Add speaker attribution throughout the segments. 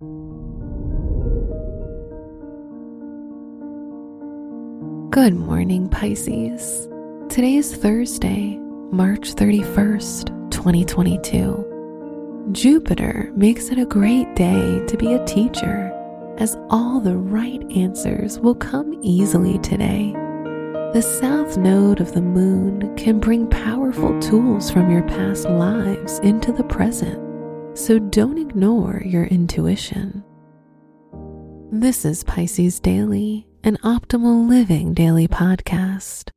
Speaker 1: Good morning, Pisces. Today is Thursday, March 31st, 2022. Jupiter makes it a great day to be a teacher, as all the right answers will come easily today. The south node of the moon can bring powerful tools from your past lives into the present, so don't ignore your intuition. This is Pisces Daily an optimal living daily podcast.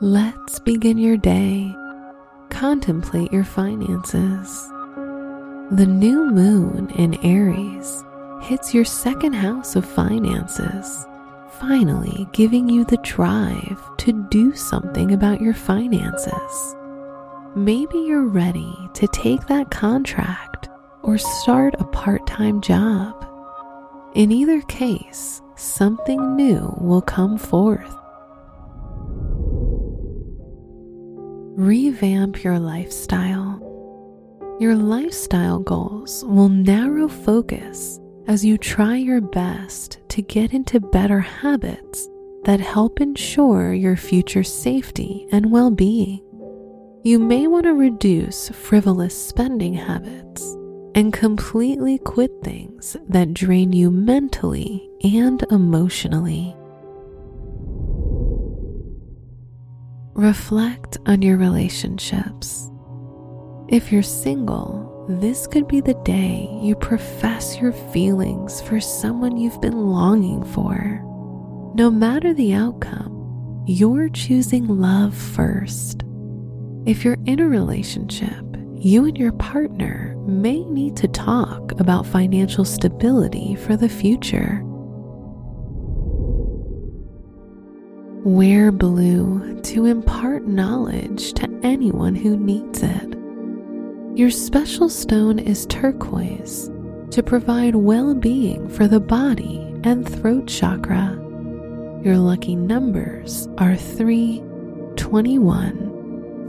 Speaker 1: Let's begin your day. Contemplate your finances. The new moon in Aries hits your second house of finances, finally giving you the drive to do something about your finances. Maybe you're ready to take that contract or start a part time job. In either case, something new will come forth. Revamp your lifestyle. Your lifestyle goals will narrow focus as you try your best to get into better habits that help ensure your future safety and well being. You may want to reduce frivolous spending habits and completely quit things that drain you mentally and emotionally. Reflect on your relationships. If you're single, this could be the day you profess your feelings for someone you've been longing for. No matter the outcome, you're choosing love first. If you're in a relationship, you and your partner may need to talk about financial stability for the future. Wear blue to impart knowledge to anyone who needs it. Your special stone is turquoise to provide well being for the body and throat chakra. Your lucky numbers are 3, 21,